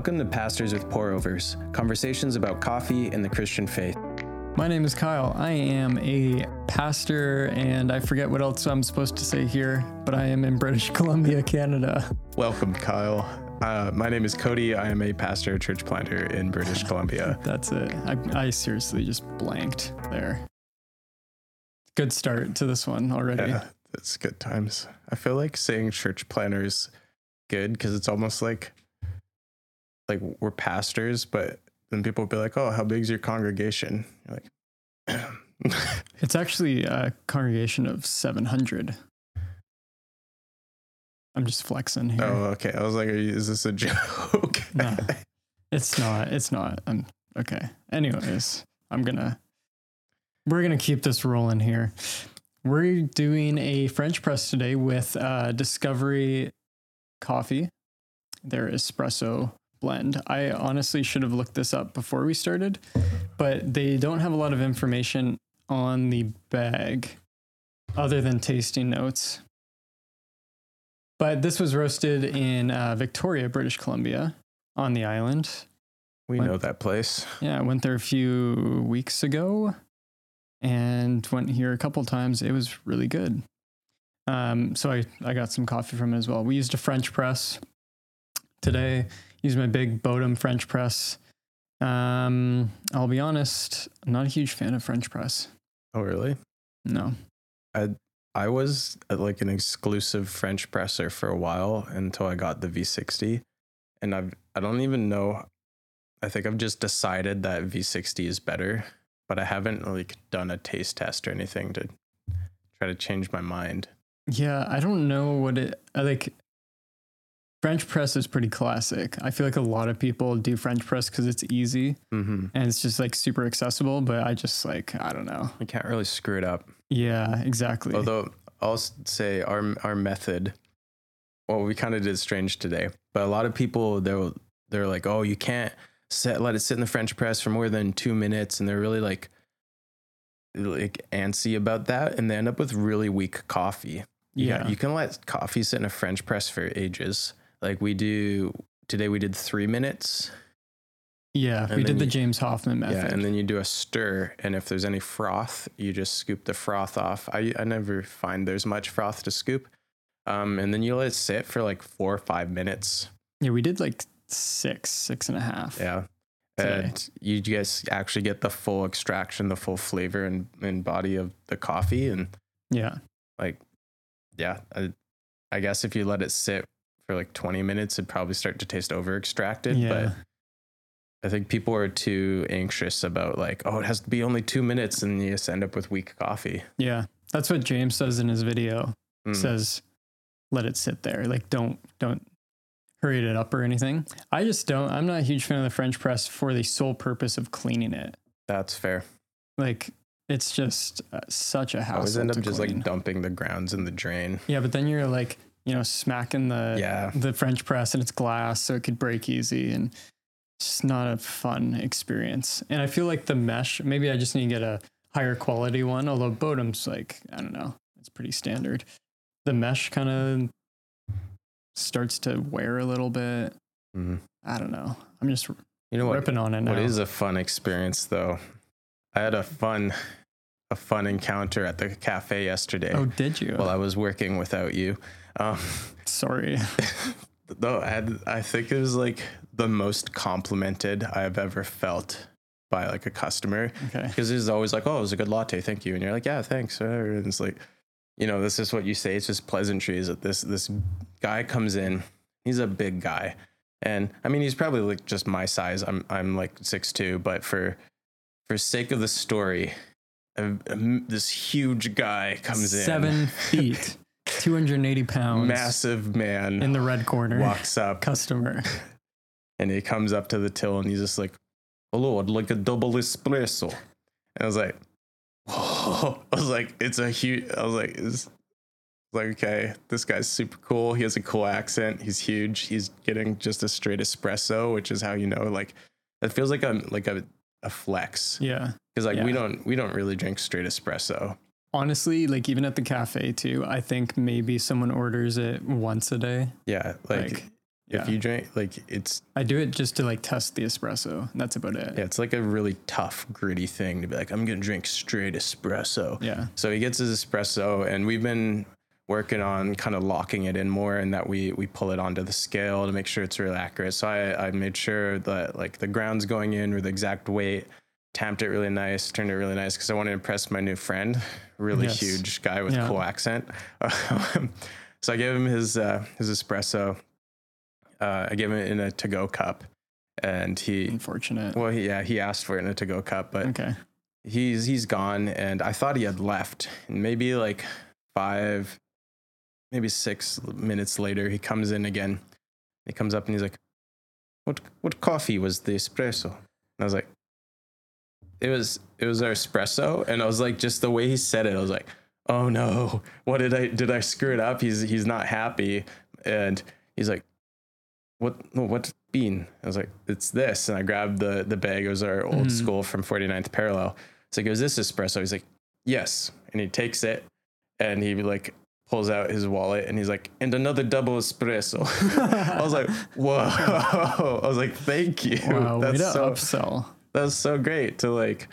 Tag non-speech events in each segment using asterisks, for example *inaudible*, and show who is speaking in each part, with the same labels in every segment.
Speaker 1: Welcome to Pastors with Pour Overs, conversations about coffee and the Christian faith.
Speaker 2: My name is Kyle. I am a pastor, and I forget what else I'm supposed to say here, but I am in British *laughs* Columbia, Canada.
Speaker 1: Welcome, Kyle. Uh, my name is Cody. I am a pastor, church planter in British Columbia. *laughs*
Speaker 2: That's it. I, I seriously just blanked there. Good start to this one already.
Speaker 1: Yeah, it's good times. I feel like saying church planter is good because it's almost like like we're pastors, but then people will be like, "Oh, how big is your congregation?" You're like, *clears throat*
Speaker 2: It's actually a congregation of 700. I'm just flexing here.
Speaker 1: "Oh, okay." I was like, Are you, "Is this a *laughs* joke?"
Speaker 2: No, it's not. It's not. I'm okay. Anyways, I'm gonna we're gonna keep this rolling here. We're doing a French press today with uh, Discovery Coffee, their espresso blend. I honestly should have looked this up before we started, but they don't have a lot of information on the bag other than tasting notes. But this was roasted in uh, Victoria, British Columbia, on the island.
Speaker 1: we
Speaker 2: What?
Speaker 1: know that place.
Speaker 2: Yeah, I went there a few weeks ago and went here a couple times. It was really good. Um, so I, I got some coffee from it as well. We used a French press today. Used my big Bodum French press. Um, I'll be honest, I'm not a huge fan of French press.
Speaker 1: Oh, really?
Speaker 2: No.
Speaker 1: I I was like an exclusive French presser for a while until I got the V60, and I've I don't even know. I think I've just decided that V60 is better, but I haven't like done a taste test or anything to try to change my mind.
Speaker 2: Yeah, I don't know what it I like. French press is pretty classic. I feel like a lot of people do French press because it's easy
Speaker 1: Mm-hmm.
Speaker 2: and it's just like super accessible. But I just like I don't know.
Speaker 1: You can't really screw it up.
Speaker 2: Yeah, exactly.
Speaker 1: Although I'll say our our method, well, we kind of did strange today, but a lot of people they're they're like, oh, you can't set let it sit in the French press for more than two minutes, and they're really like like antsy about that, and they end up with really weak coffee. You
Speaker 2: yeah,
Speaker 1: you can let coffee sit in a French press for ages. Like we do today, we did three minutes.
Speaker 2: yeah.
Speaker 1: and
Speaker 2: We did the
Speaker 1: you-
Speaker 2: James Hoffmann method.
Speaker 1: Yeah, and then you do a stir, and if there's any froth, you just scoop the froth off. I I never find there's much froth to scoop, um, and then you let it sit for like four or five minutes.
Speaker 2: yeah, we did like six, six and a half.
Speaker 1: Yeah,
Speaker 2: Today.
Speaker 1: and you guys actually get the full extraction, the full flavor and, and body of the coffee, and
Speaker 2: yeah,
Speaker 1: like, yeah, I, I guess if you let it sit for like 20 minutes, it'd probably start to taste over extracted,
Speaker 2: yeah.
Speaker 1: but. I think people are too anxious about like, oh, it has to be only two minutes, and you just end up with weak coffee.
Speaker 2: yeah. That's what James says in his video.
Speaker 1: Mm.
Speaker 2: Says, let it sit there. Like, don't don't hurry it up or anything. I just don't. I'm not a huge fan of the French press for the sole purpose of cleaning it.
Speaker 1: That's fair.
Speaker 2: Like, it's just uh, such a hassle.
Speaker 1: always end up just
Speaker 2: clean.
Speaker 1: like dumping the grounds in the drain.
Speaker 2: Yeah, but then you're like, you know, smacking the
Speaker 1: Yeah.
Speaker 2: the French press and it's glass, so it could break easy and it's just not a fun experience. And I feel like the mesh, maybe I just need to get a higher quality one, although Bodum's like, I don't know, it's pretty standard. The mesh kind of starts to wear a little bit.
Speaker 1: Mhm.
Speaker 2: I don't know. I'm just
Speaker 1: You know what?
Speaker 2: ripping on it now.
Speaker 1: What is a fun experience though? I had a fun, a fun encounter at the cafe yesterday
Speaker 2: oh, did you?
Speaker 1: while I was working without you. Um,
Speaker 2: Sorry. *laughs*
Speaker 1: though I, had, I think it was like the most complimented I've ever felt by like a customer
Speaker 2: Okay.
Speaker 1: because it's always like, "Oh, it was a good latte, thank you," and you're like, "Yeah, thanks." And it's like, you know, this is what you say. It's just pleasantries. That this this guy comes in, he's a big guy, and I mean, he's probably like just my size. I'm I'm like six two, but for for sake of the story, a- a this huge guy comes in,
Speaker 2: Seven *laughs* feet, 280 pounds.
Speaker 1: massive man,
Speaker 2: in the red corner.
Speaker 1: walks up,
Speaker 2: Customer.
Speaker 1: and he comes up to the till, and he's just like, "Hello, I'd like a double espresso," and I was like. Whoa. I was like, it's a huge. I was like, it's like, okay, this guy's super cool. He has a cool accent. He's huge. He's getting just a straight espresso, which is how you know, like, it feels like a like a, a flex
Speaker 2: Yeah.
Speaker 1: because like we don't we don't really drink straight espresso.
Speaker 2: Honestly, like even at the cafe too, I think maybe someone orders it once a day.
Speaker 1: Yeah, like,
Speaker 2: Like, Yeah.
Speaker 1: If you drink like it's
Speaker 2: I do it just to like test the espresso. That's about it.
Speaker 1: yeah, it's like a really tough, gritty thing to be like, I'm gonna drink straight espresso.
Speaker 2: Yeah.
Speaker 1: So he gets his espresso, and we've been working on kind of locking it in more, and that we we pull it onto the scale to make sure it's really accurate. So I I made sure that like the grounds going in were the exact weight, tamped it really nice, turned it really nice because I want to impress my new friend, really
Speaker 2: Yes.
Speaker 1: huge guy with
Speaker 2: Yeah.
Speaker 1: cool accent. *laughs* so I gave him his uh, his espresso. Uh, I gave him it in a to go cup, and he
Speaker 2: Unfortunate.
Speaker 1: well he, yeah he asked for it in a to go cup, but
Speaker 2: okay.
Speaker 1: he's he's gone and i thought he had left and maybe like five maybe six minutes later he comes in again he comes up and he's like what what coffee was the espresso and i was like it was it was our espresso and i was like just the way he said it i was like oh no. What did i did i screw it up? He's he's not happy. And he's like what no, what bean i was like it's this. And i grabbed the the bag. It was our old
Speaker 2: Mhm.
Speaker 1: school from 49th parallel. So he goes this espresso. He's like yes. And he takes it and he like pulls out his wallet and he's like and another double espresso. *laughs* I was like *laughs* whoa. *laughs* I was like thank you.
Speaker 2: Wow, way to
Speaker 1: that's so
Speaker 2: upsell.
Speaker 1: That's so great to like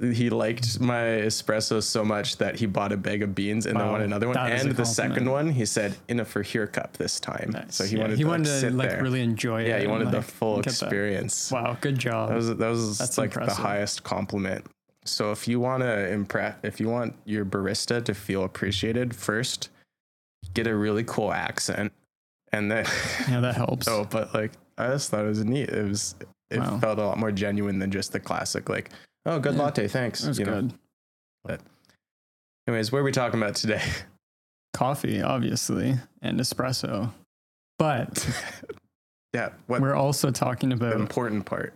Speaker 1: he liked my espresso so much that he bought a bag of beans and then
Speaker 2: Wow,
Speaker 1: wanted another one
Speaker 2: that
Speaker 1: and the second one he said in a for here cup this time
Speaker 2: Nice.
Speaker 1: so he
Speaker 2: Yeah,
Speaker 1: wanted
Speaker 2: he
Speaker 1: to,
Speaker 2: wanted
Speaker 1: like,
Speaker 2: to like
Speaker 1: there.
Speaker 2: really enjoy it.
Speaker 1: yeah he wanted the full
Speaker 2: get that.
Speaker 1: experience
Speaker 2: Wow, good job.
Speaker 1: that was that was
Speaker 2: That's
Speaker 1: like
Speaker 2: impressive.
Speaker 1: the highest compliment so if you want to impress if you want your barista to feel appreciated first get a really cool accent and then
Speaker 2: yeah, that helps. *laughs*
Speaker 1: oh but like i just thought it was neat it was it
Speaker 2: Wow.
Speaker 1: felt a lot more genuine than just the classic like oh good
Speaker 2: Yeah,
Speaker 1: latte thanks
Speaker 2: that was
Speaker 1: you know
Speaker 2: good.
Speaker 1: anyways what are we talking about today *laughs*
Speaker 2: Coffee, obviously, and espresso. But *laughs*
Speaker 1: yeah what
Speaker 2: we're also talking
Speaker 1: the
Speaker 2: about
Speaker 1: important part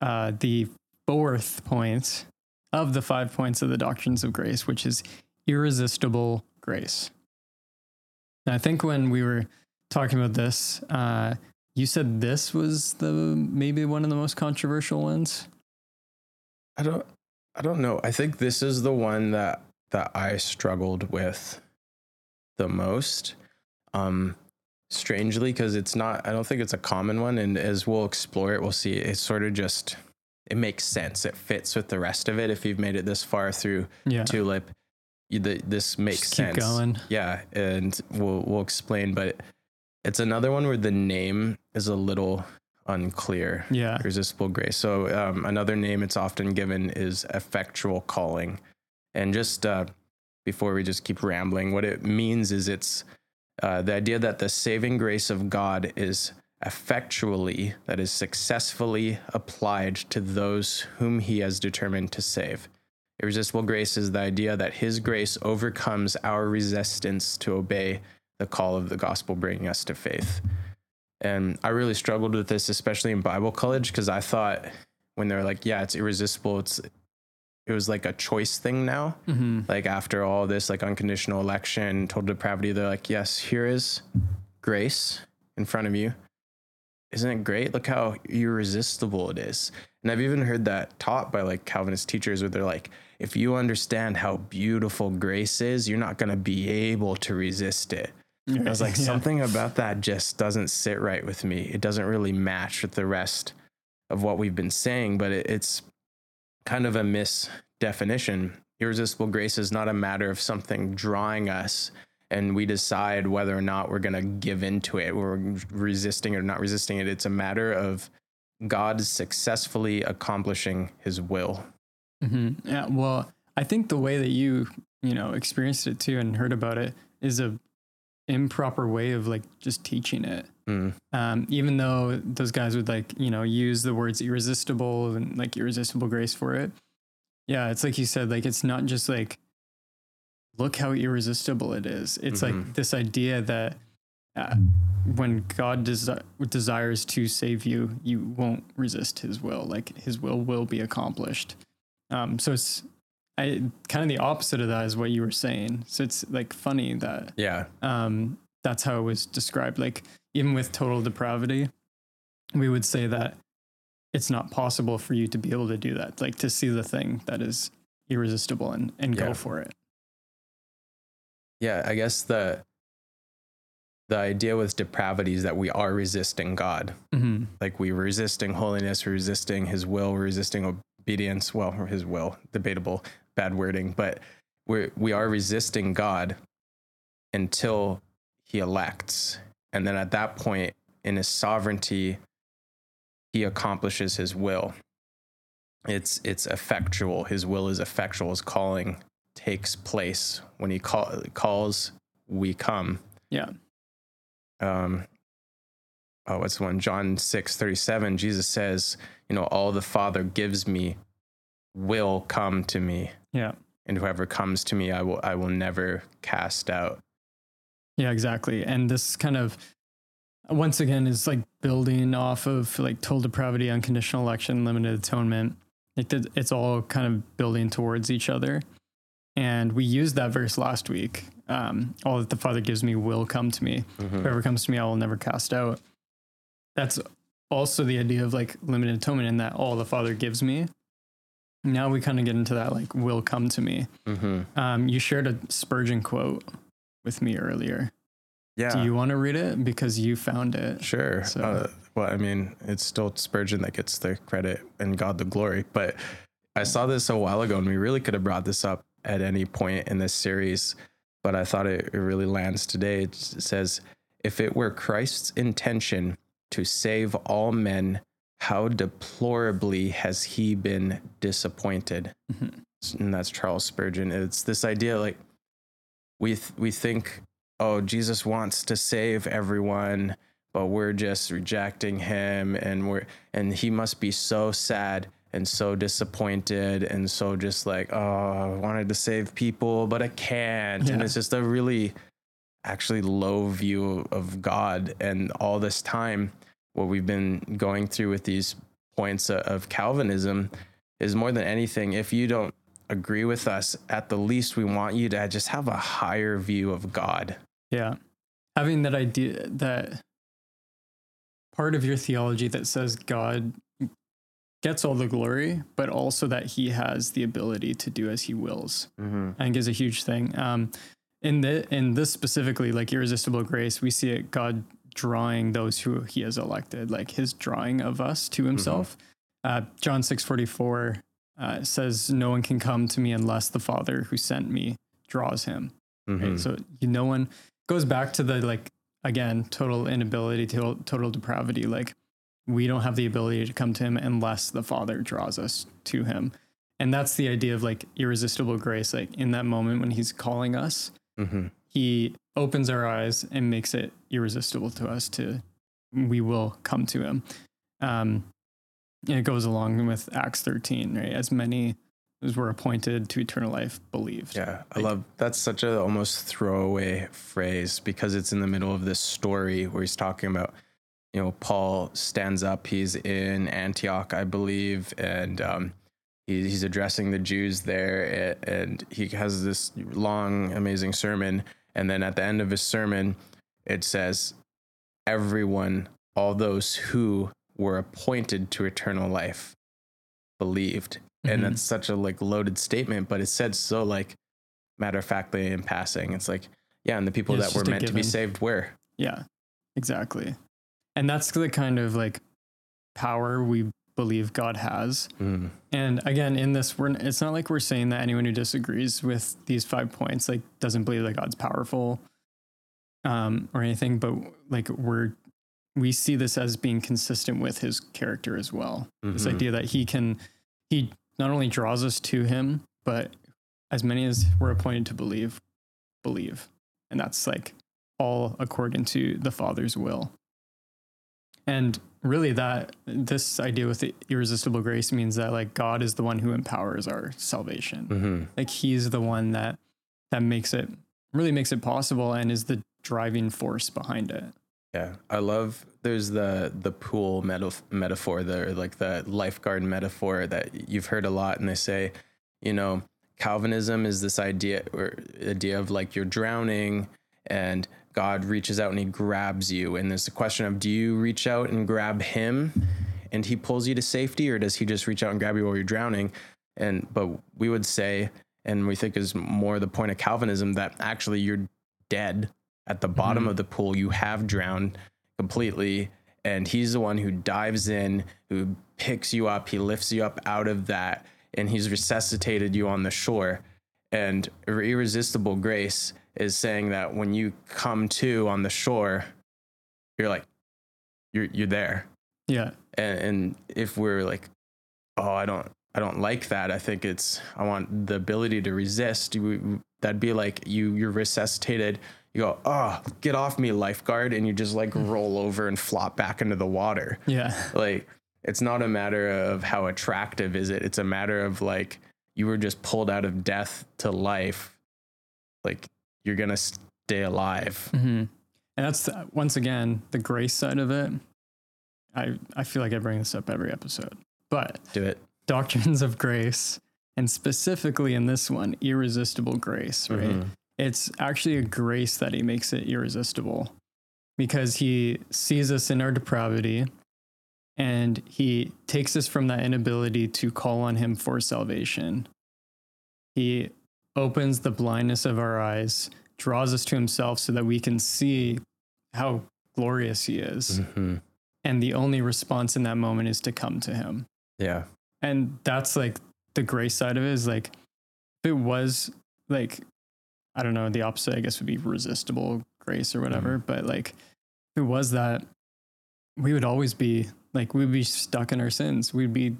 Speaker 2: uh, the fourth point of the five points of the doctrines of grace, which is irresistible grace. And I think when we were talking about this, uh, you said this was the maybe one of the most controversial ones.
Speaker 1: i don't i don't know. I think this is the one that that i struggled with the most. Um strangely because it's not i don't think it's a common one and as we'll explore it we'll see. It's sort of just it makes sense. It fits with the rest of it if you've made it this far through
Speaker 2: Yeah,
Speaker 1: tulip. You, the, this makes
Speaker 2: Just keep
Speaker 1: sense.
Speaker 2: going.
Speaker 1: yeah and we'll we'll explain but it's another one where the name is a little unclear.
Speaker 2: Yeah,
Speaker 1: irresistible grace. So um, another name it's often given is effectual calling. And just uh, before we just keep rambling what it means is it's uh, the idea that the saving grace of god is effectually that is successfully applied to those whom he has determined to save. Irresistible grace is the idea that his grace overcomes our resistance to obey the call of the gospel bringing us to faith and I really struggled with this, especially in Bible college, because I thought when they're like, yeah, it's irresistible, it's it was like a choice thing now.
Speaker 2: hmm
Speaker 1: Like after all this like unconditional election, total depravity, they're like, yes, here is grace in front of you. Isn't it great? Look how irresistible it is. And I've even heard that taught by like Calvinist teachers where they're like, if you understand how beautiful grace is, you're not going to be able to resist it. I was like, *laughs*
Speaker 2: Yeah.
Speaker 1: something about that just doesn't sit right with me. It doesn't really match with the rest of what we've been saying, but it, it's kind of a misdefinition. Irresistible grace is not a matter of something drawing us and we decide whether or not we're going to give into it. We're resisting or not resisting it. It's a matter of God successfully accomplishing his will.
Speaker 2: hmm Yeah. Well, I think the way that you, you know, experienced it too and heard about it is a improper way of like just teaching it.
Speaker 1: Mm.
Speaker 2: Um, even though those guys would like, you know, use the words irresistible and like irresistible grace for it. Yeah. It's like you said, like, it's not just like, look how irresistible it is. It's like
Speaker 1: Mhm.
Speaker 2: this idea that uh, when God desi- desires to save you, you won't resist his will. Like his will will be accomplished. Um, so it's I kind of the opposite of that is what you were saying. So it's like funny that
Speaker 1: Yeah.
Speaker 2: um, that's how it was described. Like even with total depravity, we would say that it's not possible for you to be able to do that. Like to see the thing that is irresistible and, and
Speaker 1: Yeah.
Speaker 2: go for it.
Speaker 1: Yeah, I guess the the idea with depravity is that we are resisting God.
Speaker 2: hmm
Speaker 1: Like we're resisting holiness, we're resisting his will, we're resisting obedience. Well, his will, debatable, bad wording, but we're we are resisting God until he elects. And then at that point, in his sovereignty, he accomplishes his will. It's it's effectual. His will is effectual. His calling takes place. When he call, calls, we come
Speaker 2: Yeah.
Speaker 1: um oh what's the one john 6 37 jesus says you know all the father gives me will come to me
Speaker 2: Yeah.
Speaker 1: and whoever comes to me i will i will never cast out
Speaker 2: Yeah, exactly. And this kind of once again is like building off of like total depravity, unconditional election, limited atonement. Like it's all kind of building towards each other. And we used that verse last week. Um, all that the Father gives me will come to me. Whoever comes to me, I will never cast out. That's also the idea of like limited atonement in that all the Father gives me. Now we kind of get into that like will come to me.
Speaker 1: mm-hmm.
Speaker 2: Um, you shared a Spurgeon quote with me earlier.
Speaker 1: yeah
Speaker 2: Do you want to read it because you found it?
Speaker 1: sure
Speaker 2: So-
Speaker 1: uh, well i mean it's still spurgeon that gets the credit and god the glory but i saw this a while ago and we really could have brought this up at any point in this series but i thought it, it really lands today it says if it were christ's intention to save all men how deplorably has he been disappointed?
Speaker 2: Mhm.
Speaker 1: and that's charles spurgeon. It's this idea like we th- we think oh jesus wants to save everyone but we're just rejecting him and we're and he must be so sad and so disappointed and so just like oh i wanted to save people but i can't. And it's just a really actually low view of god and all this time what we've been going through with these points of calvinism is more than anything if you don't agree with us at the least we want you to just have a higher view of god
Speaker 2: Yeah. Having that idea that part of your theology that says God gets all the glory, but also that he has the ability to do as he wills.
Speaker 1: mm-hmm.
Speaker 2: I think is a huge thing. Um, in the in this specifically, like irresistible grace, we see it God drawing those who He has elected, like His drawing of us to Himself. Uh, John six forty four uh, says, "No one can come to me unless the Father who sent me draws him."
Speaker 1: Mm-hmm.
Speaker 2: Right? So you, no one goes back to the like again total inability, total, total depravity. Like we don't have the ability to come to Him unless the Father draws us to Him. And that's the idea of like irresistible grace. Like in that moment when he's calling us,
Speaker 1: Mm-hmm.
Speaker 2: He opens our eyes and makes it irresistible to us to we will come to him. Um, and it goes along with Acts 13, right? As many as were appointed to eternal life believed.
Speaker 1: Yeah, I
Speaker 2: Like-
Speaker 1: love that's such a almost throwaway phrase because it's in the middle of this story where he's talking about, you know, Paul stands up. He's in Antioch, I believe, and um, he, he's addressing the Jews there, and he has this long, amazing sermon. And then at the end of his sermon, it says, "Everyone, all those who were appointed to eternal life, believed." and
Speaker 2: Mhm.
Speaker 1: that's such a like loaded statement but it's said so like matter of factly in passing it's like yeah and the people
Speaker 2: Yeah,
Speaker 1: that were meant to be saved where
Speaker 2: Yeah, exactly. And that's the kind of like power we believe God has.
Speaker 1: mm.
Speaker 2: And again, in this, we're it's not like we're saying that anyone who disagrees with these five points like doesn't believe that God's powerful, um, or anything. But like we're we see this as being consistent with His character as well. This
Speaker 1: Mhm.
Speaker 2: idea that He can He not only draws us to Him, but as many as we're appointed to believe, believe, and that's like all according to the Father's will. And really that this idea with the irresistible grace means that like God is the one who empowers our salvation.
Speaker 1: Mhm.
Speaker 2: Like he's the one that that makes it really makes it possible and is the driving force behind it.
Speaker 1: yeah i love there's the the pool metaf- metaphor the like the lifeguard metaphor that you've heard a lot and they say you know calvinism is this idea or idea of like you're drowning and god reaches out and he grabs you and there's a question of do you reach out and grab him and he pulls you to safety or does he just reach out and grab you while you're drowning and but we would say and we think is more the point of calvinism that actually you're dead at the bottom
Speaker 2: Mhm.
Speaker 1: of the pool, you have drowned completely. And he's the one who dives in, who picks you up, he lifts you up out of that, and he's resuscitated you on the shore. And irresistible grace is saying that when you come to on the shore, you're like, you're you're there.
Speaker 2: Yeah.
Speaker 1: And, and if we're like, oh, I don't, I don't like that. I think it's, I want the ability to resist. That'd be like you, you're resuscitated. You go, oh, get off me, lifeguard, and you just like hmm. roll over and flop back into the water.
Speaker 2: Yeah.
Speaker 1: Like, it's not a matter of how attractive is it. It's a matter of like you were just pulled out of death to life. Like you're gonna stay alive.
Speaker 2: hmm And that's the, once again the grace side of it. I I feel like I bring this up every episode, but
Speaker 1: Do it.
Speaker 2: doctrines of grace, and specifically in this one, irresistible grace. Right?
Speaker 1: Mhm.
Speaker 2: It's actually a grace that he makes it irresistible, because he sees us in our depravity, and he takes us from that inability to call on him for salvation. He opens the blindness of our eyes, draws us to himself so that we can see how glorious he is.
Speaker 1: Mhm.
Speaker 2: And the only response in that moment is to come to him.
Speaker 1: Yeah.
Speaker 2: And that's like the grace side of it is like, if it was like, I don't know, the opposite, I guess, would be resistible grace or whatever. But like, if it was that, we would always be like, we'd be stuck in our sins. We'd be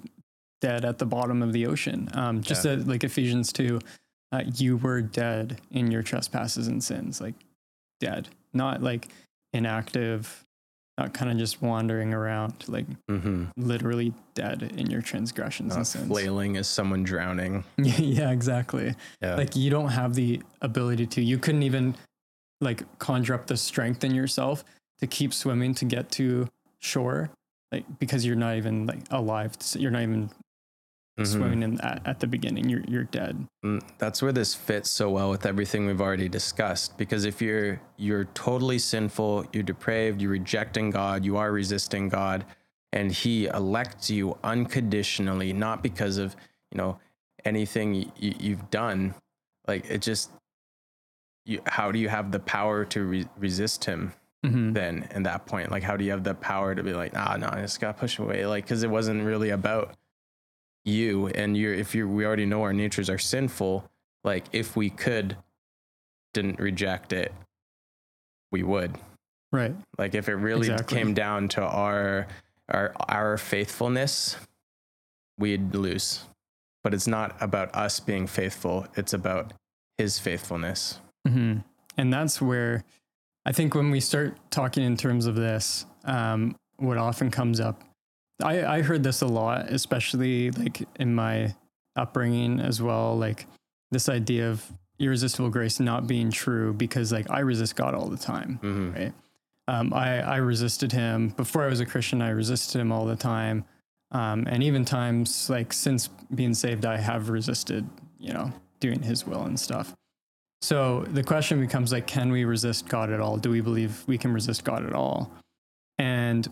Speaker 2: dead at the bottom of the ocean. Um, just
Speaker 1: Yeah.
Speaker 2: that, like Ephesians 2, uh, you were dead in your trespasses and sins, like dead, not like inactive, not kind of just wandering around, like
Speaker 1: Mm-hmm.
Speaker 2: literally dead in your transgressions
Speaker 1: Not
Speaker 2: and sins.
Speaker 1: flailing as someone drowning. *laughs*
Speaker 2: yeah, exactly.
Speaker 1: Yeah.
Speaker 2: Like you don't have the ability to. You couldn't even like conjure up the strength in yourself to keep swimming to get to shore, like because you're not even like alive. You're not even
Speaker 1: Mhm.
Speaker 2: swimming in at, at the beginning. You're you're dead.
Speaker 1: Mm, that's where this fits so well with everything we've already discussed because if you're you're totally sinful you're depraved you're rejecting god you are resisting god and he elects you unconditionally not because of you know anything y- you've done like it just you, how do you have the power to re- resist him
Speaker 2: Mhm.
Speaker 1: then in that point like how do you have the power to be like ah no i just gotta push away like because it wasn't really about you and you're if you we already know our natures are sinful like if we could didn't reject it we would
Speaker 2: Right.
Speaker 1: like if it really
Speaker 2: Exactly.
Speaker 1: came down to our our our faithfulness we'd lose but it's not about us being faithful it's about his faithfulness
Speaker 2: hmm And that's where I think when we start talking in terms of this, um, what often comes up, I, I heard this a lot, especially like in my upbringing as well, like this idea of irresistible grace not being true because like I resist God all the time.
Speaker 1: Mhm.
Speaker 2: Right. Um, I, I resisted him before I was a Christian. I resisted him all the time. Um, and even times like since being saved, I have resisted, you know, doing his will and stuff. So the question becomes like, can we resist God at all? Do we believe we can resist God at all? And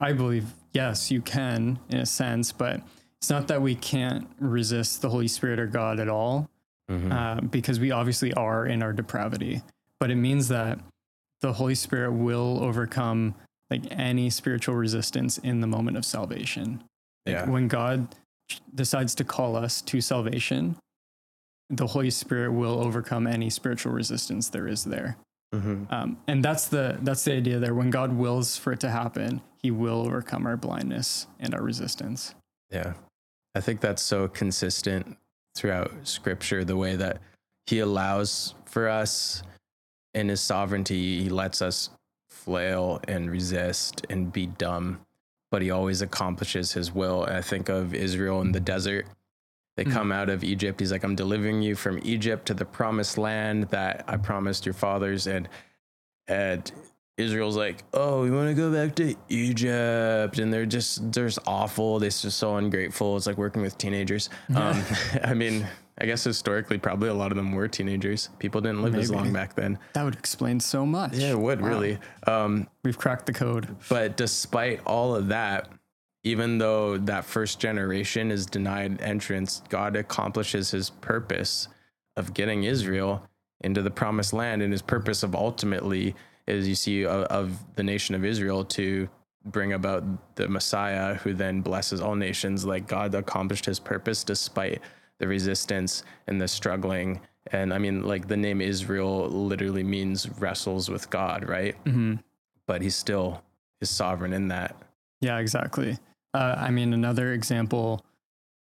Speaker 2: I believe, yes, you can in a sense, but it's not that we can't resist the Holy Spirit or God at all,
Speaker 1: Mhm.
Speaker 2: uh, because we obviously are in our depravity. But it means that the Holy Spirit will overcome like any spiritual resistance in the moment of salvation. Like,
Speaker 1: Yeah.
Speaker 2: When God decides to call us to salvation, the Holy Spirit will overcome any spiritual resistance there is there.
Speaker 1: Mhm.
Speaker 2: Um, and that's the that's the idea there. When God wills for it to happen, He will overcome our blindness and our resistance.
Speaker 1: Yeah. I think that's so consistent throughout scripture, the way that he allows for us in his sovereignty, he lets us flail and resist and be dumb, but he always accomplishes his will. And I think of Israel in the desert. They
Speaker 2: Mhm.
Speaker 1: come out of Egypt. He's like, I'm delivering you from Egypt to the promised land that I promised your fathers. And and Israel's like, oh, we want to go back to Egypt, and they're just they're just awful. They're just so ungrateful. It's like working with teenagers. Um, *laughs* *laughs* I mean, I guess historically, probably a lot of them were teenagers. People didn't live as long back then.
Speaker 2: That would explain so much.
Speaker 1: Yeah, it would
Speaker 2: Wow.
Speaker 1: really. Um,
Speaker 2: We've cracked the code.
Speaker 1: but despite all of that, even though that first generation is denied entrance, God accomplishes his purpose of getting Israel into the promised land. And his purpose of ultimately, as you see, of, of the nation of Israel to bring about the Messiah who then blesses all nations. Like God accomplished his purpose despite the resistance and the struggling. And I mean, like the name Israel literally means wrestles with God, right?
Speaker 2: hmm
Speaker 1: But he's still is sovereign in that.
Speaker 2: Yeah, exactly. Uh, I mean, another example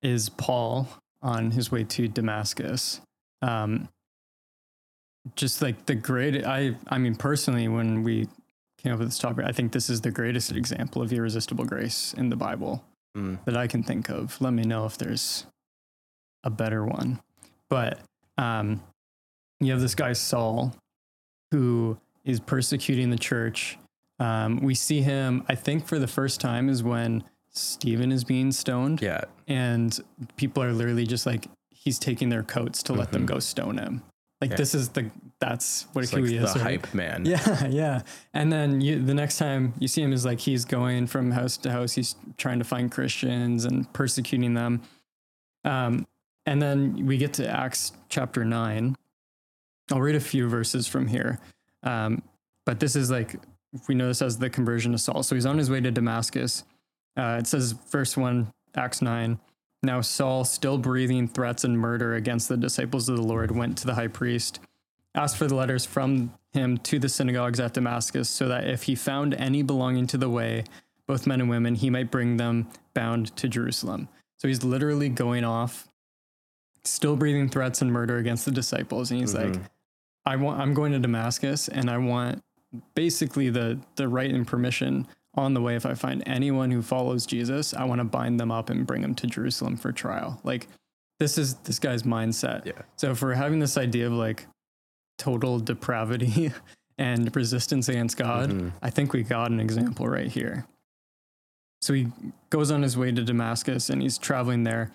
Speaker 2: is Paul on his way to Damascus. Um, just like the great, I, I mean, personally, when we came up with this topic, I think this is the greatest example of irresistible grace in the Bible
Speaker 1: Mm.
Speaker 2: that I can think of. Let me know if there's a better one. But um, you have this guy Saul, who is persecuting the church. Um, we see him, I think, for the first time is when Stephen is being stoned,
Speaker 1: Yeah.
Speaker 2: and people are literally just like he's taking their coats to let them
Speaker 1: Mhm.
Speaker 2: go stone him. Like
Speaker 1: Yeah.
Speaker 2: this is the that's what
Speaker 1: It's like
Speaker 2: he
Speaker 1: the
Speaker 2: is. right?
Speaker 1: hype man.
Speaker 2: Yeah, *laughs* yeah. And then you, the next time you see him is like he's going from house to house. He's trying to find Christians and persecuting them. Um, and then we get to Acts chapter nine. I'll read a few verses from here. Um, but this is like we know this as the conversion of Saul. So he's on his way to Damascus. Uh, it says verse one, Acts nine. Now Saul, still breathing threats and murder against the disciples of the Lord, went to the high priest asked for the letters from him to the synagogues at Damascus, so that if he found any belonging to the way, both men and women, he might bring them bound to Jerusalem. So he's literally going off, still breathing threats and murder against the disciples. And he's like,
Speaker 1: Mhm.
Speaker 2: I want I'm going to Damascus and I want basically the the right and permission on the way if I find anyone who follows Jesus, I want to bind them up and bring them to Jerusalem for trial. Like this is this guy's mindset.
Speaker 1: Yeah.
Speaker 2: So for having this idea of like total depravity *laughs* and resistance against God,
Speaker 1: Mhm.
Speaker 2: I think we got an example right here. So he goes on his way to Damascus and he's traveling there.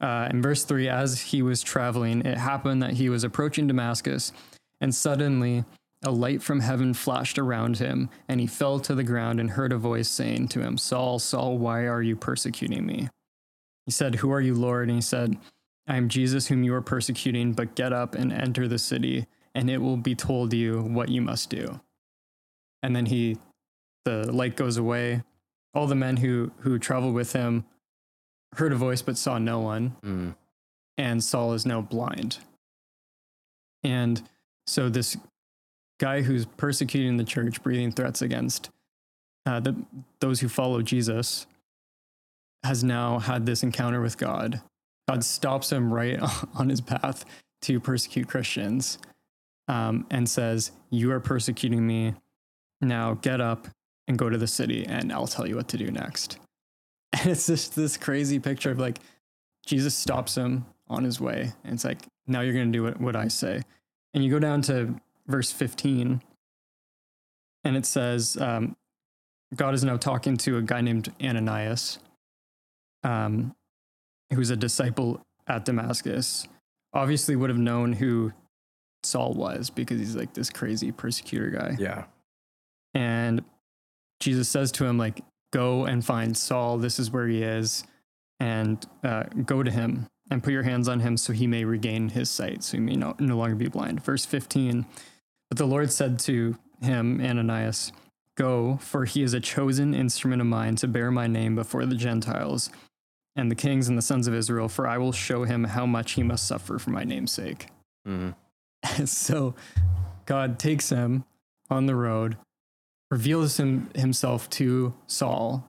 Speaker 2: Uh, in verse 3, as he was traveling, it happened that he was approaching Damascus, and suddenly a light from heaven flashed around him, and he fell to the ground and heard a voice saying to him, Saul, Saul, why are you persecuting me? He said, Who are you, Lord? And he said, I am Jesus whom you are persecuting, but get up and enter the city, and it will be told you what you must do. And then he, the light goes away. All the men who who traveled with him heard a voice but saw no one,
Speaker 1: Mm.
Speaker 2: and Saul is now blind. And so this guy who's persecuting the church, breathing threats against uh, the, those who follow Jesus, has now had this encounter with God. God stops him right *laughs* on his path to persecute Christians um, and says, You are persecuting me. Now get up and go to the city, and I'll tell you what to do next. *laughs* And it's just this crazy picture of like Jesus stops him on his way. And it's like, Now you're going to do what, what I say. And you go down to verse 15, and it says, um, God is now talking to a guy named Ananias, um, who's a disciple at Damascus. Obviously, would have known who Saul was because he's like this crazy persecutor guy.
Speaker 1: Yeah.
Speaker 2: And Jesus says to him, like, go and find Saul. This is where he is. And uh, go to him and put your hands on him so he may regain his sight, so he may no, no longer be blind. Verse 15 But the Lord said to him, Ananias, Go, for he is a chosen instrument of mine to bear my name before the Gentiles and the kings and the sons of Israel, for I will show him how much he must suffer for my name's sake.
Speaker 1: Mm. *laughs*
Speaker 2: so God takes him on the road, reveals him, himself to Saul,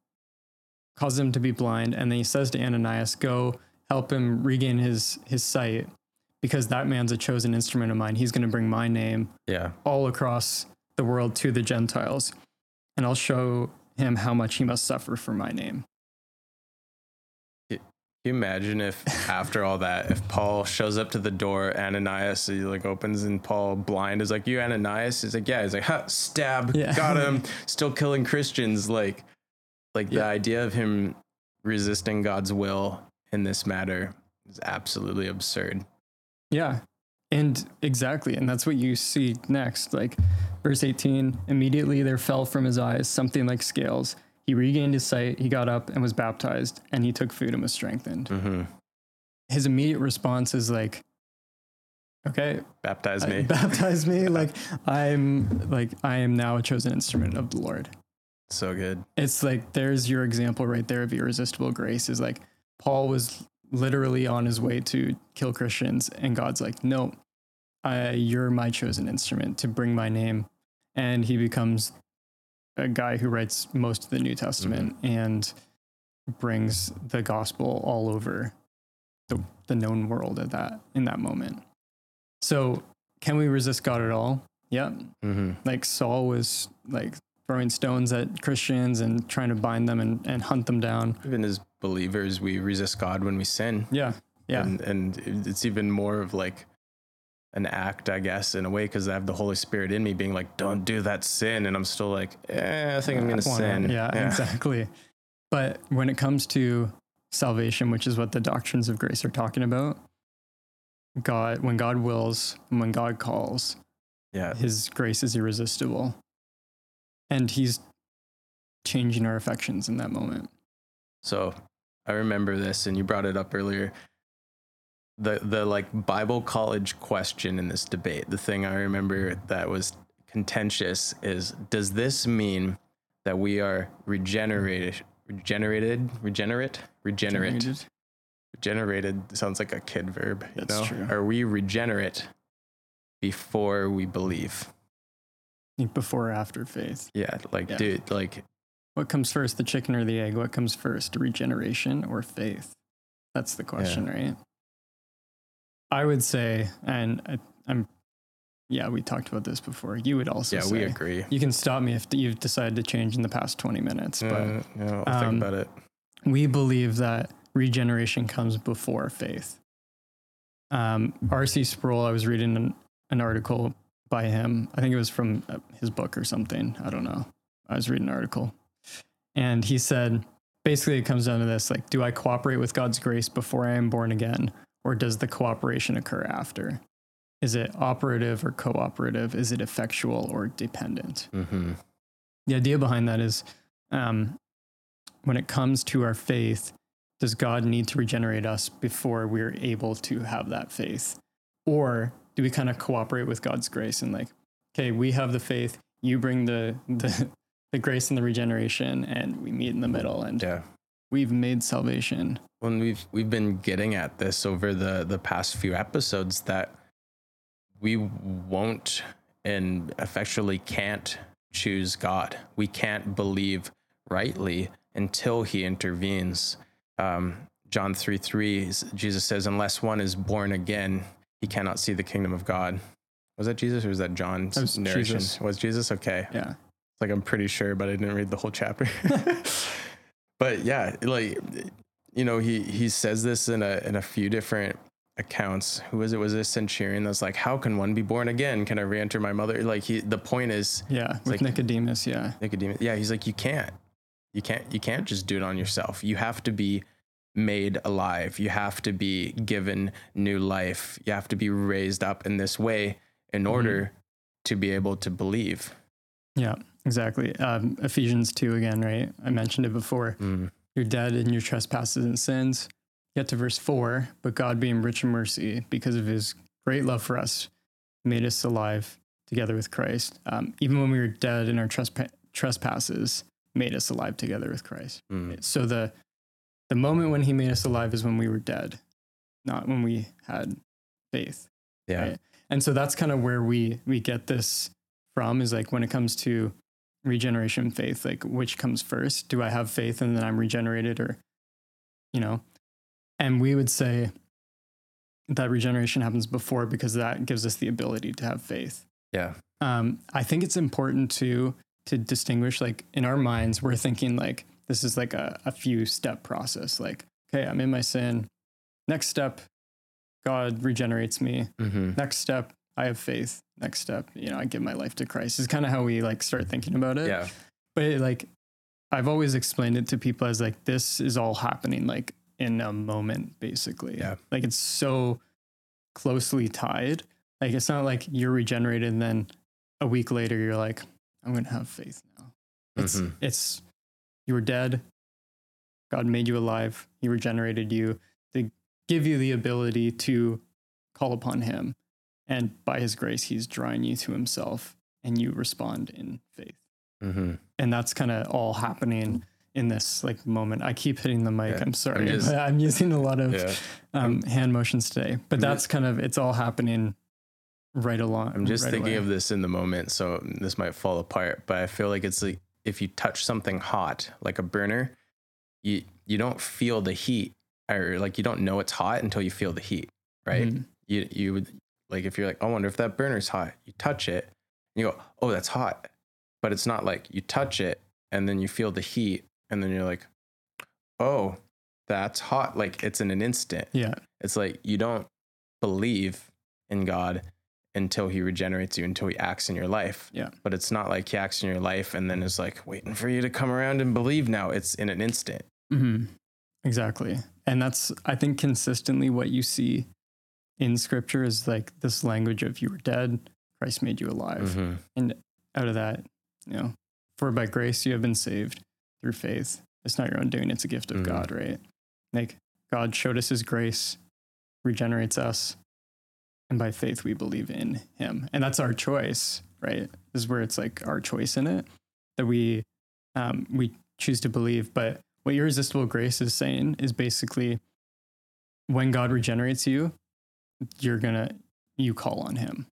Speaker 2: causes him to be blind, and then he says to Ananias, Go help him regain his, his sight, because that man's a chosen instrument of mine. He's going to bring my name
Speaker 1: Yeah.
Speaker 2: all across the world to the Gentiles, and I'll show him how much he must suffer for my name.
Speaker 1: Can you imagine if *laughs* after all that, if Paul shows up to the door, Ananias he like opens and Paul blind is like, "You Ananias?" He's like, "Yeah." He's like, "Ha, stab,
Speaker 2: Yeah.
Speaker 1: got him." *laughs* Still killing Christians. Like, like the idea of him resisting God's will in this matter is absolutely absurd.
Speaker 2: Yeah. And exactly. And that's what you see next. Like verse 18 immediately there fell from his eyes something like scales. He regained his sight, he got up and was baptized, and he took food and was strengthened.
Speaker 1: hmm
Speaker 2: His immediate response is like, Okay,
Speaker 1: Baptize
Speaker 2: I-
Speaker 1: me. *laughs*
Speaker 2: baptize me. *laughs* Like I'm like I am now a chosen instrument of the Lord.
Speaker 1: so good.
Speaker 2: It's like there's your example right there of irresistible grace. Is like Paul was literally on his way to kill Christians, and God's like, no, I, you're my chosen instrument to bring my name, and he becomes a guy who writes most of the New Testament and brings the gospel all over the, the known world at that in that moment. So, can we resist God at all? Yeah,
Speaker 1: hmm
Speaker 2: like Saul was like throwing stones at Christians and trying to bind them and, and hunt them down.
Speaker 1: Even as believers, we resist God when we sin.
Speaker 2: Yeah. Yeah.
Speaker 1: And, and it's even more of like an act, I guess, in a way, because I have the Holy Spirit in me being like, don't do that sin. And I'm still like, eh, I think I'm going to sin.
Speaker 2: Yeah, exactly. But when it comes to salvation, which is what the doctrines of grace are talking about, God, when God wills and when God calls,
Speaker 1: Yeah.
Speaker 2: his grace is irresistible. And he's changing our affections in that moment.
Speaker 1: So I remember this, and you brought it up earlier. The the like Bible college question in this debate, the thing I remember that was contentious is does this mean that we are regenerated regenerated regenerate regenerate regenerated regenerated sounds like a kid verb you
Speaker 2: That's
Speaker 1: know
Speaker 2: true.
Speaker 1: are we regenerate before we believe
Speaker 2: Before or after faith.
Speaker 1: yeah like
Speaker 2: Yeah.
Speaker 1: dude like
Speaker 2: What comes first, the chicken or the egg? What comes first, regeneration or faith? That's the question, right? I would say, and I, I'm, yeah, we talked about this before. You would also
Speaker 1: yeah
Speaker 2: say,
Speaker 1: we agree
Speaker 2: You can stop me if you've decided to change in the past 20 minutes, but
Speaker 1: uh, yeah, I'll
Speaker 2: um,
Speaker 1: think about it
Speaker 2: we believe that regeneration comes before faith. Um, R.C. Sproul, I was reading an, an article by him. I think it was from uh, his book or something. I don't know. I was reading an article. And he said, basically, it comes down to this like, do I cooperate with God's grace before I am born again? Or does the cooperation occur after? Is it operative or cooperative? Is it effectual or dependent?
Speaker 1: mm-hmm.
Speaker 2: the idea behind that is um, when it comes to our faith, does God need to regenerate us before we're able to have that faith? Or do we kind of cooperate with God's grace and like, okay, we have the faith, you bring the the, the grace and the regeneration, and we meet in the middle and
Speaker 1: yeah
Speaker 2: we've made salvation.
Speaker 1: when we've we've been getting at this over the the past few episodes that we won't and effectually can't choose God. We can't believe rightly until He intervenes. Um, John three three, Jesus says, "Unless one is born again, he cannot see the kingdom of God." Was that Jesus or was that John's
Speaker 2: That was
Speaker 1: narration?
Speaker 2: Jesus.
Speaker 1: Was Jesus okay?
Speaker 2: Yeah.
Speaker 1: Like I'm pretty sure, but I didn't read the whole chapter. *laughs* but yeah, like you know, he he says this in a in a few different accounts. Who was it? Was it a centurion that's like, How can one be born again? Can I re-enter my mother? Like he the point is
Speaker 2: Yeah. With
Speaker 1: like-
Speaker 2: Nicodemus. Yeah.
Speaker 1: Nicodemus. Yeah, he's like, You can't. You can't you can't just do it on yourself. You have to be made alive. You have to be given new life. You have to be raised up in this way in mm-hmm. order to be able to believe.
Speaker 2: Yeah. Exactly. Um, Ephesians 2 again, right? I mentioned it before.
Speaker 1: Mm.
Speaker 2: You're dead in your trespasses and sins. Get to verse four, but God being rich in mercy, because of his great love for us, made us alive together with Christ. Um, even when we were dead in our trespa- trespasses, made us alive together with Christ.
Speaker 1: Mm.
Speaker 2: So the the moment when he made us alive is when we were dead, not when we had faith.
Speaker 1: Yeah.
Speaker 2: Right. And so that's kind of where we we get this from is like when it comes to regeneration faith, like which comes first? Do I have faith and then I'm regenerated or you know? And we would say that regeneration happens before because that gives us the ability to have faith.
Speaker 1: Yeah.
Speaker 2: Um, I think it's important to to distinguish like in our minds, we're thinking like this is like a, a few step process. Like, okay, I'm in my sin. Next step, God regenerates me
Speaker 1: Mm-hmm.
Speaker 2: next step i have faith next step you know i give my life to christ is kind of how we like start thinking about it.
Speaker 1: Yeah.
Speaker 2: but it, like i've always explained it to people as like this is all happening like in a moment basically.
Speaker 1: Yeah.
Speaker 2: like it's so closely tied. Like it's not like you're regenerated and then a week later you're like i'm gonna have faith now. It's
Speaker 1: Mhm.
Speaker 2: it's you were dead. God made you alive. He regenerated you to give you the ability to call upon him and by his grace he's drawing you to himself and you respond in faith
Speaker 1: Mm-hmm.
Speaker 2: and that's kind of all happening in this like moment i keep hitting the mic
Speaker 1: Yeah.
Speaker 2: i'm sorry
Speaker 1: I'm just- *laughs*
Speaker 2: i'm using a lot of
Speaker 1: Yeah.
Speaker 2: um, hand motions today but
Speaker 1: I'm
Speaker 2: that's kind of it's all happening right along
Speaker 1: I'm just
Speaker 2: right
Speaker 1: thinking
Speaker 2: away.
Speaker 1: of this in the moment, so this might fall apart. But I feel like it's like if you touch something hot, like a burner, you you don't feel the heat, or like you don't know it's hot until you feel the heat, right?
Speaker 2: Mhm.
Speaker 1: You you would like if you're like, I wonder if that burner's hot. You touch it, and you go, oh, that's hot, but it's not like you touch it and then you feel the heat, and then you're like, oh, that's hot. Like it's in an instant.
Speaker 2: yeah
Speaker 1: It's like you don't believe in God until he regenerates you, until he acts in your life.
Speaker 2: Yeah.
Speaker 1: But it's not like he acts in your life and then is like waiting for you to come around and believe now. It's in an instant.
Speaker 2: hmm Exactly. And that's, I think, consistently what you see in scripture is like this language of you were dead, Christ made you alive.
Speaker 1: Mhm.
Speaker 2: And out of that, you know, for by grace you have been saved through faith. It's not your own doing, it's a gift of
Speaker 1: Mhm.
Speaker 2: God, right? Like God showed us his grace, regenerates us, and by faith we believe in him. And that's our choice, right? This is where it's like our choice in it that we um, we choose to believe. But what irresistible grace is saying is basically when God regenerates you, you're gonna you call on him,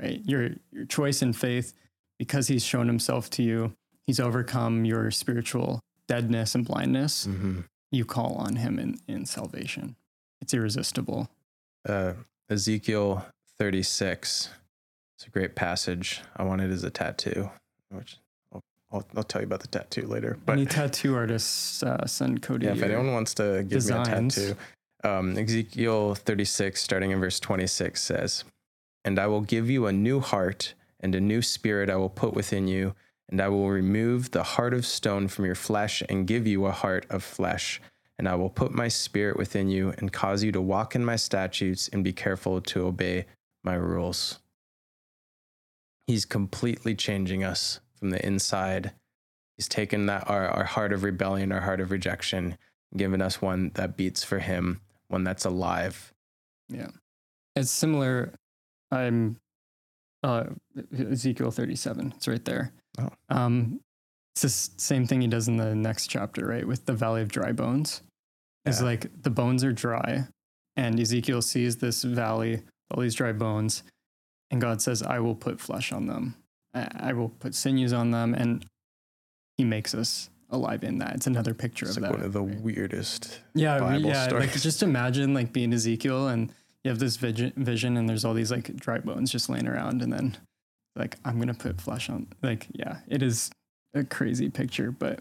Speaker 2: right? Your your choice in faith, because he's shown himself to you, he's overcome your spiritual deadness and blindness.
Speaker 1: Mhm.
Speaker 2: You call on him in, in salvation. It's irresistible.
Speaker 1: Uh, Ezekiel 36. It's a great passage. I want it as a tattoo, which I'll, I'll, I'll tell you about the tattoo later. But
Speaker 2: Any tattoo artists uh, send Cody.
Speaker 1: Yeah, if anyone wants to give
Speaker 2: designs.
Speaker 1: me a tattoo, um, Ezekiel 36, starting in verse 26, says, And I will give you a new heart, and a new spirit I will put within you, and I will remove the heart of stone from your flesh, and give you a heart of flesh. And I will put my spirit within you, and cause you to walk in my statutes, and be careful to obey my rules. He's completely changing us from the inside. He's taken that our, our heart of rebellion, our heart of rejection, given us one that beats for him, one that's alive. Yeah.
Speaker 2: It's similar. I'm uh, Ezekiel 37. It's right there.
Speaker 1: Oh.
Speaker 2: Um, it's the same thing he does in the next chapter, right? With the valley of dry bones. It's
Speaker 1: Yeah.
Speaker 2: like the bones are dry, and Ezekiel sees this valley, all these dry bones, and God says, "I will put flesh on them. I I will put sinews on them," and He makes us alive in that. It's another picture
Speaker 1: It's
Speaker 2: of
Speaker 1: like
Speaker 2: that.
Speaker 1: one of the
Speaker 2: right?
Speaker 1: weirdest.
Speaker 2: yeah,
Speaker 1: Bible
Speaker 2: yeah. Like
Speaker 1: stories.
Speaker 2: just *laughs* imagine like being Ezekiel and you have this vision, vision, and there's all these like dry bones just laying around, and then like I'm gonna put flesh on. Like yeah, it is a crazy picture, but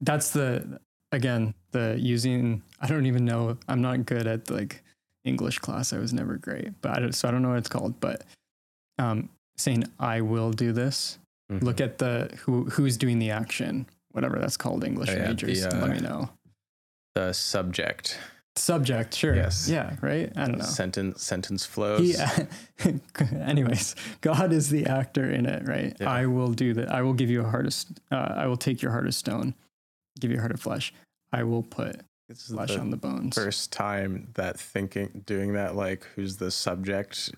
Speaker 2: that's the again the using. I don't even know. I'm not good at like English class. I was never great, but I don't, so I don't know what it's called. But um, saying I will do this.
Speaker 1: Mhm.
Speaker 2: Look at the who who's doing the action, whatever that's called. English
Speaker 1: Oh, yeah,
Speaker 2: majors,
Speaker 1: the, uh,
Speaker 2: let me know.
Speaker 1: the subject.
Speaker 2: Subject, sure.
Speaker 1: Yes.
Speaker 2: Yeah, right? I don't know.
Speaker 1: Sentence sentence flows.
Speaker 2: He, *laughs* anyways, God is the actor in it, right?
Speaker 1: Yeah.
Speaker 2: I will do that. I will give you a heart of, st- uh, I will take your heart of stone, give you a heart of flesh. I will put
Speaker 1: This is
Speaker 2: flesh
Speaker 1: the
Speaker 2: on the bones.
Speaker 1: first time that thinking doing that like who's the subject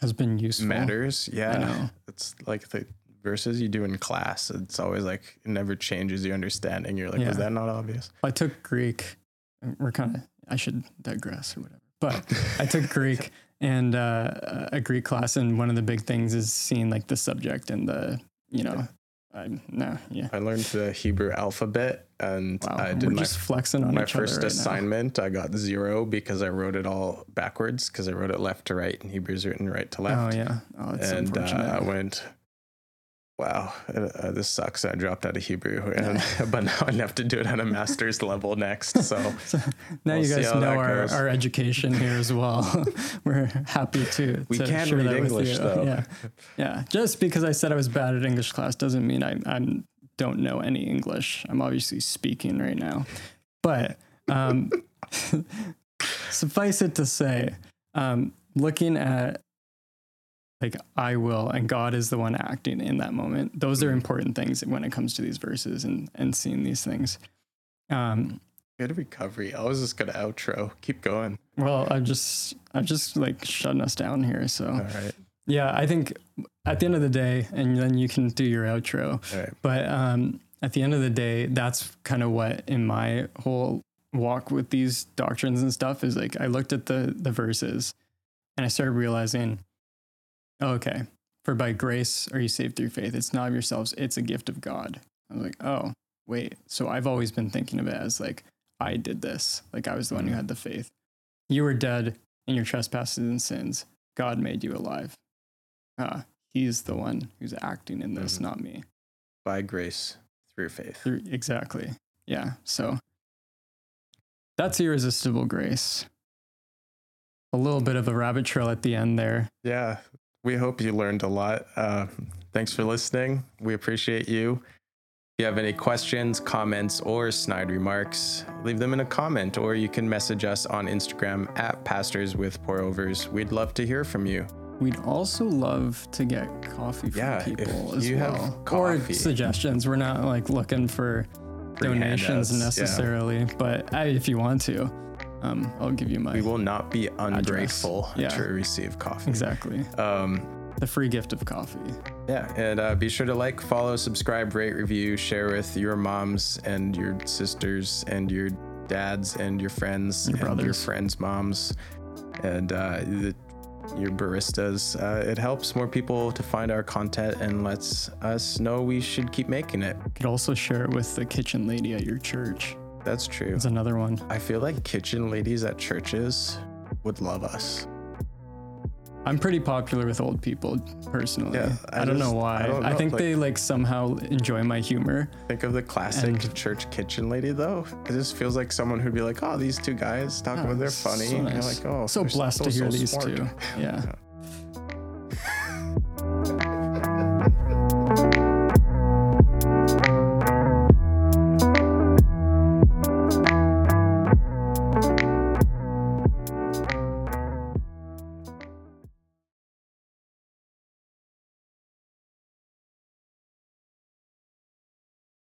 Speaker 2: Has been useful.
Speaker 1: matters.
Speaker 2: I
Speaker 1: Yeah.
Speaker 2: know.
Speaker 1: It's like the verses you do in class. It's always like it never changes your understanding. You're like,
Speaker 2: Yeah.
Speaker 1: was that not obvious?
Speaker 2: I took Greek. We're kind of, I should digress or whatever. But I took *laughs* Greek and uh, a Greek class, and one of the big things is seeing like the subject and the, you know, I'm no, yeah.
Speaker 1: I learned the Hebrew alphabet and
Speaker 2: Wow,
Speaker 1: I did
Speaker 2: we're
Speaker 1: my
Speaker 2: just flexing on
Speaker 1: my first
Speaker 2: right now.
Speaker 1: assignment. I got zero because I wrote it all backwards because I wrote it left to right and Hebrew's written right to left.
Speaker 2: Oh yeah, oh, it's
Speaker 1: and uh. I went, wow, uh, uh, this sucks. I dropped out of Hebrew, and, *laughs* but now I have to do it at a master's level next. So *laughs*
Speaker 2: So now
Speaker 1: We'll
Speaker 2: you guys know our, our education here as well. *laughs* We're happy to.
Speaker 1: We
Speaker 2: to
Speaker 1: can
Speaker 2: share
Speaker 1: read
Speaker 2: that with
Speaker 1: English,
Speaker 2: you.
Speaker 1: though.
Speaker 2: Yeah, yeah. Just because I said I was bad at English class doesn't mean I I'm don't know any English. I'm obviously speaking right now, but um, suffice it to say, um, looking at like I will and God is the one acting in that moment. Those are
Speaker 1: Mhm.
Speaker 2: important things when it comes to these verses and and seeing these things. Um,
Speaker 1: Good recovery. I was just gonna outro. Keep going.
Speaker 2: Well, I'm just I'm just like shutting us down here. So
Speaker 1: All right.
Speaker 2: yeah, I think at the end of the day, and then you can do your outro.
Speaker 1: Right.
Speaker 2: But um, at the end of the day, that's kind of what in my whole walk with these doctrines and stuff is like I looked at the the verses and I started realizing, oh, okay, for by grace are you saved through faith. It's not of yourselves, it's a gift of God. I was like, oh, wait. So I've always been thinking of it as like I did this. Like I was the one who had the faith. You were dead in your trespasses and sins. God made you alive. Uh, he's the one who's acting in this,
Speaker 1: Mhm.
Speaker 2: not me.
Speaker 1: By grace through faith.
Speaker 2: Through, exactly. Yeah. So that's irresistible grace. A little bit of a rabbit trail at the end there.
Speaker 1: Yeah. We hope you learned a lot. Uh, thanks for listening. We appreciate you. If you have any questions, comments, or snide remarks, leave them in a comment, or you can message us on Instagram at pastors with pour overs. We'd love to hear from you.
Speaker 2: We'd also love to get coffee from
Speaker 1: Yeah, if
Speaker 2: people as
Speaker 1: you have
Speaker 2: well. Or suggestions. We're not like looking for
Speaker 1: Free
Speaker 2: donations
Speaker 1: handouts, yeah.
Speaker 2: necessarily, but uh, if you want to, um, I'll give you my
Speaker 1: We will not be ungrateful
Speaker 2: Yeah.
Speaker 1: to receive coffee.
Speaker 2: exactly
Speaker 1: Um,
Speaker 2: the free gift of coffee.
Speaker 1: yeah, and uh, be sure to like, follow, subscribe, rate, review, share with your moms and your sisters and your dads and your friends
Speaker 2: Your
Speaker 1: and your friends' moms and uh, the, your baristas. Uh, it helps more people to find our content and lets us know we should keep making it.
Speaker 2: You could also share it with the kitchen lady at your church.
Speaker 1: That's true.
Speaker 2: It's another one.
Speaker 1: I feel like kitchen ladies at churches would love us.
Speaker 2: I'm pretty popular with old people personally.
Speaker 1: Yeah,
Speaker 2: I,
Speaker 1: I
Speaker 2: don't
Speaker 1: just-
Speaker 2: know why.
Speaker 1: I
Speaker 2: I,
Speaker 1: don't know,
Speaker 2: think
Speaker 1: like-
Speaker 2: they like somehow enjoy my humor.
Speaker 1: Think of the classic
Speaker 2: And-
Speaker 1: church kitchen lady, though. It just feels like someone who'd be like, "Oh, these two guys talk
Speaker 2: Oh,
Speaker 1: about they're
Speaker 2: so
Speaker 1: funny." And you're
Speaker 2: nice.
Speaker 1: like, "Oh,
Speaker 2: so blessed to
Speaker 1: so
Speaker 2: hear these
Speaker 1: smart."
Speaker 2: two. *laughs* Yeah.
Speaker 1: Yeah.